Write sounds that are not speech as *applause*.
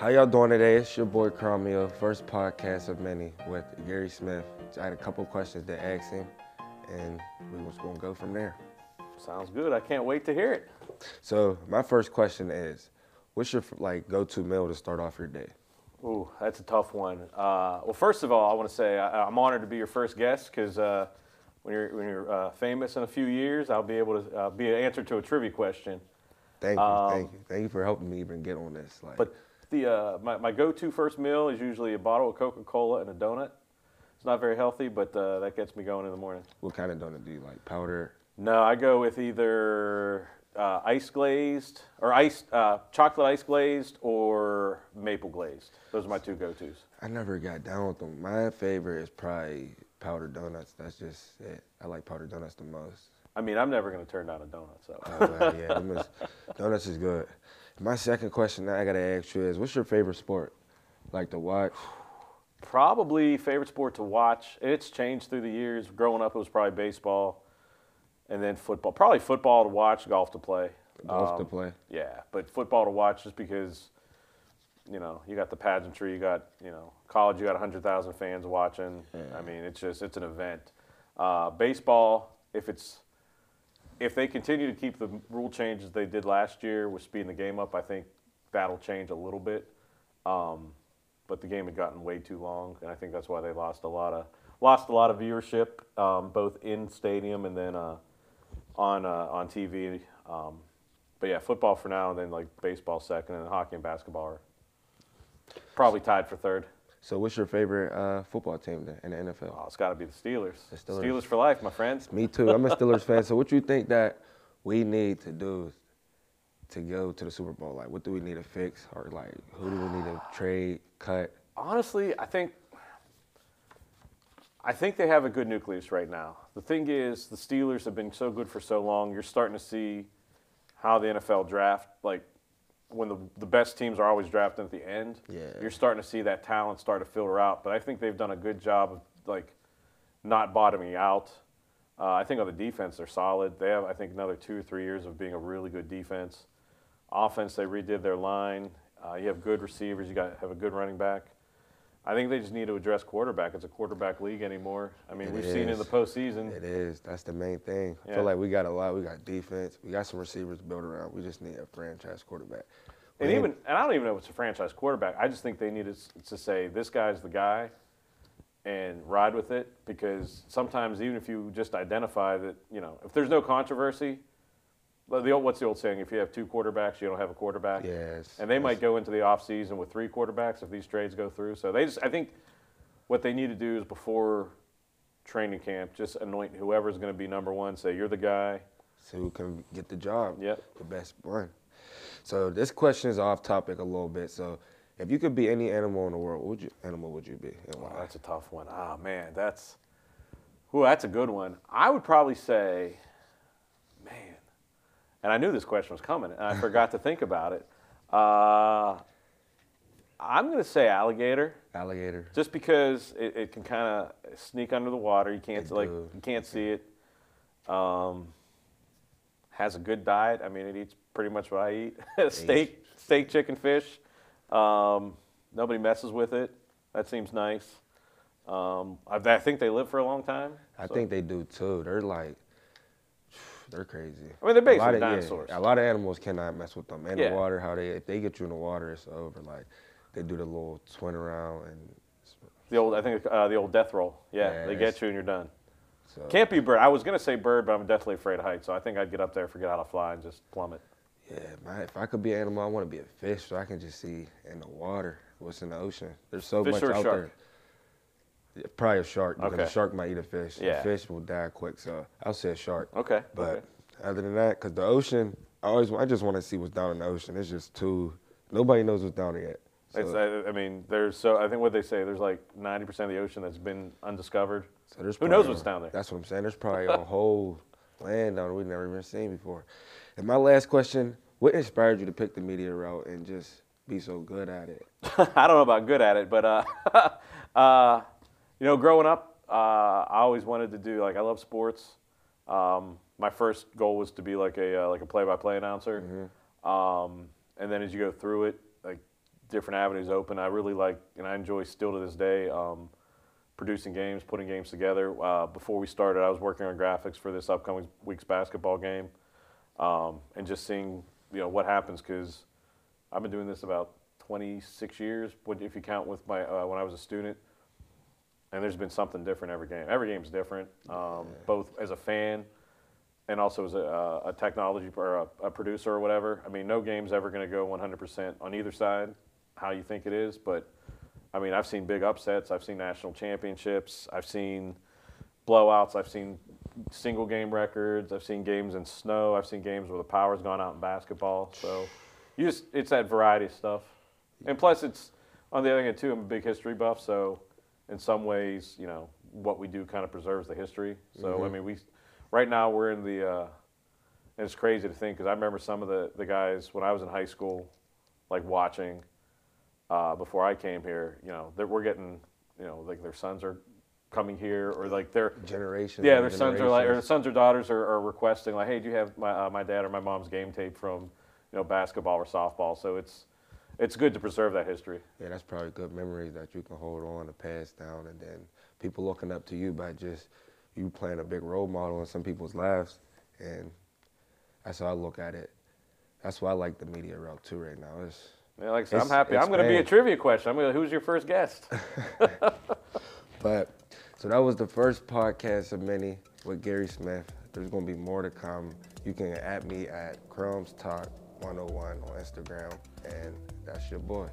How y'all doing today? It's your boy Cromwell, first podcast of many with Gary Smith. I had a couple questions to ask him, and we was gonna go from there. Sounds good. I can't wait to hear it. So my first question is, what's your like go-to meal to start off your day? Ooh, that's a tough one. Uh, well, first of all, I want to say I, I'm honored to be your first guest because uh, when you're when you're uh, famous in a few years, I'll be able to uh, be an answer to a trivia question. Thank you, thank you, thank you for helping me even get on this. Like, Um, But the uh, my, my go-to first meal is usually a bottle of Coca-Cola and a donut. It's not very healthy, but uh, that gets me going in the morning. what kind of donut do you like? Powder? No, I go with either uh, ice glazed or ice uh, chocolate ice glazed or maple glazed. Those are my two go-tos. I never got down with them. My favorite is probably powdered donuts. That's just it. I like powdered donuts the most. I mean, I'm never going to turn down a donut. So Oh, yeah, donuts is good. My second question that I gotta ask you is, what's your favorite sport? Like to watch? *sighs* probably favorite sport to watch. It's changed through the years. Growing up, it was probably baseball, and then football. Probably football to watch, golf to play. Golf to Um, play. Yeah, but football to watch just because, you know, you got the pageantry, you got, you know, college, you got 100,000 fans watching. I mean, it's just, it's an event. Uh, baseball, if it's, if they continue to keep the rule changes they did last year with speeding the game up, I think that'll change a little bit. Um, but the game had gotten way too long, and I think that's why they lost a lot of lost a lot of viewership, um, both in stadium and then uh, on uh, on TV. Um, but yeah, football for now, and then like baseball second, and then hockey and basketball are probably tied for third. So, what's your favorite uh, football team then in the NFL? Oh, it's got to be the Steelers. The Steelers. Steelers for life, my friends. Me too. I'm a *laughs* Steelers fan. So, what do you think that we need to do to go to the Super Bowl? Like, what do we need to fix, or like, who do we need to trade, cut? honestly, I think I think they have a good nucleus right now. The thing is, the Steelers have been so good for so long. You're starting to see how the NFL draft, like when the the best teams are always drafting at the end. Yeah. You're starting to see that talent start to filter out. But I think they've done a good job of like not bottoming out. Uh, I think on the defense they're solid. They have I think another two or three years of being a really good defense. Offense they redid their line. Uh, you have good receivers. You got have a good running back. I think they just need to address quarterback. It's a quarterback league anymore. I mean, It we've seen in the postseason. It is. That's the main thing. I feel like we got a lot. We got defense. We got some receivers to build around. We just need a franchise quarterback. We And even and I don't even know if it's a franchise quarterback. I just think they need to, to say this guy's the guy and ride with it because sometimes even if you just identify that you know if there's no controversy, the old, what's the old saying? If you have two quarterbacks, you don't have a quarterback. Yes. And they yes. might go into the offseason with three quarterbacks if these trades go through. So they just I think what they need to do is before training camp, just anoint whoever's going to be number one. Say you're the guy. so who can get the job. Yep. The best one. So this question is off topic a little bit. So if you could be any animal in the world, what would you animal would you be Oh, that's a tough one. Ah, man, that's, ooh, that's a good one. I would probably say, and I knew this question was coming, and I forgot to think about it. Uh, I'm going to say alligator, Alligator. just because it, it can kind of sneak under the water. You can't They like do. you can't see it. Um, has a good diet. I mean, it eats pretty much what I eat: *laughs* steak, steak, chicken, fish. Um, nobody messes with it. That seems nice. Um, I, I think they live for a long time. I so- think they do too. They're like, they're crazy. I mean, they're A lot basically of- yeah, dinosaurs. a lot of animals cannot mess with them. In Yeah. the water, how they if they get you in the water, it's over. Like they do the little twin around and The old, I think uh, the old death roll. Yeah, Yeah, they get you and you're done. so Can't be bird. I was gonna say bird, but I'm definitely afraid of heights. So I think I'd get up there, forget how to fly, and just plummet. yeah, man, if I could be an animal, I want to be a fish so I can just see in the water what's in the ocean. There's so Fish much out shark? there. Probably a shark because Okay. a shark might eat a fish. A Yeah. fish will die quick, so I'll say a shark. Okay. But okay. other than that, because the ocean, I always I just want to see what's down in the ocean. It's just too. Nobody knows what's down there yet. So, It's, I, I mean, there's so I think what they say there's like 90% of the ocean that's been undiscovered. so there's who knows what's down there? That's what I'm saying. There's probably a *laughs* whole land down there we've never even seen before. And my last question: What inspired you to pick the media route and just be so good at it? *laughs* I don't know about good at it, but uh, *laughs* uh, you know, growing up, uh, I always wanted to do like I love sports. Um, my first goal was to be like a uh, like a play-by-play announcer, um, and then as you go through it, like different avenues open. I really like, and I enjoy still to this day, um, producing games, putting games together. Uh, before we started, I was working on graphics for this upcoming week's basketball game, um, and just seeing you know what happens because I've been doing this about 26 years, if you count with my uh, when I was a student. And there's been something different every game. Every game's different, um, both as a fan and also as a, a technology or a, a, producer or whatever. I mean, no game's ever going to go 100% on either side, how you think it is. But I mean, I've seen big upsets. I've seen national championships. I've seen blowouts. I've seen single game records. I've seen games in snow. I've seen games where the power's gone out in basketball. So you just it's that variety of stuff. And plus, it's on the other hand too. I'm a big history buff, so in some ways, you know, what we do kind of preserves the history. So mm-hmm. I mean, we right now we're in the. Uh, and it's crazy to think because I remember some of the the guys when I was in high school, like watching. Uh, before I came here, you know, that we're getting, you know, like their sons are coming here or like their generation. Yeah, their sons are like, or their sons or daughters are, are requesting like, hey, do you have my uh, my dad or my mom's game tape from, you know, basketball or softball? So it's it's good to preserve that history. Yeah, that's probably good memories that you can hold on to pass down, and then people looking up to you by just you playing a big role model in some people's lives, and that's how I look at it. That's why I like the media route too right now. It's, yeah, like I said, I'm happy. I'm going to be a trivia question. I'm going to, who's your first guest? *laughs* *laughs* but so that was the first podcast of many with Gary Smith. There's going to be more to come. You can at me at Cromcast 101 on Instagram, and that's your boy.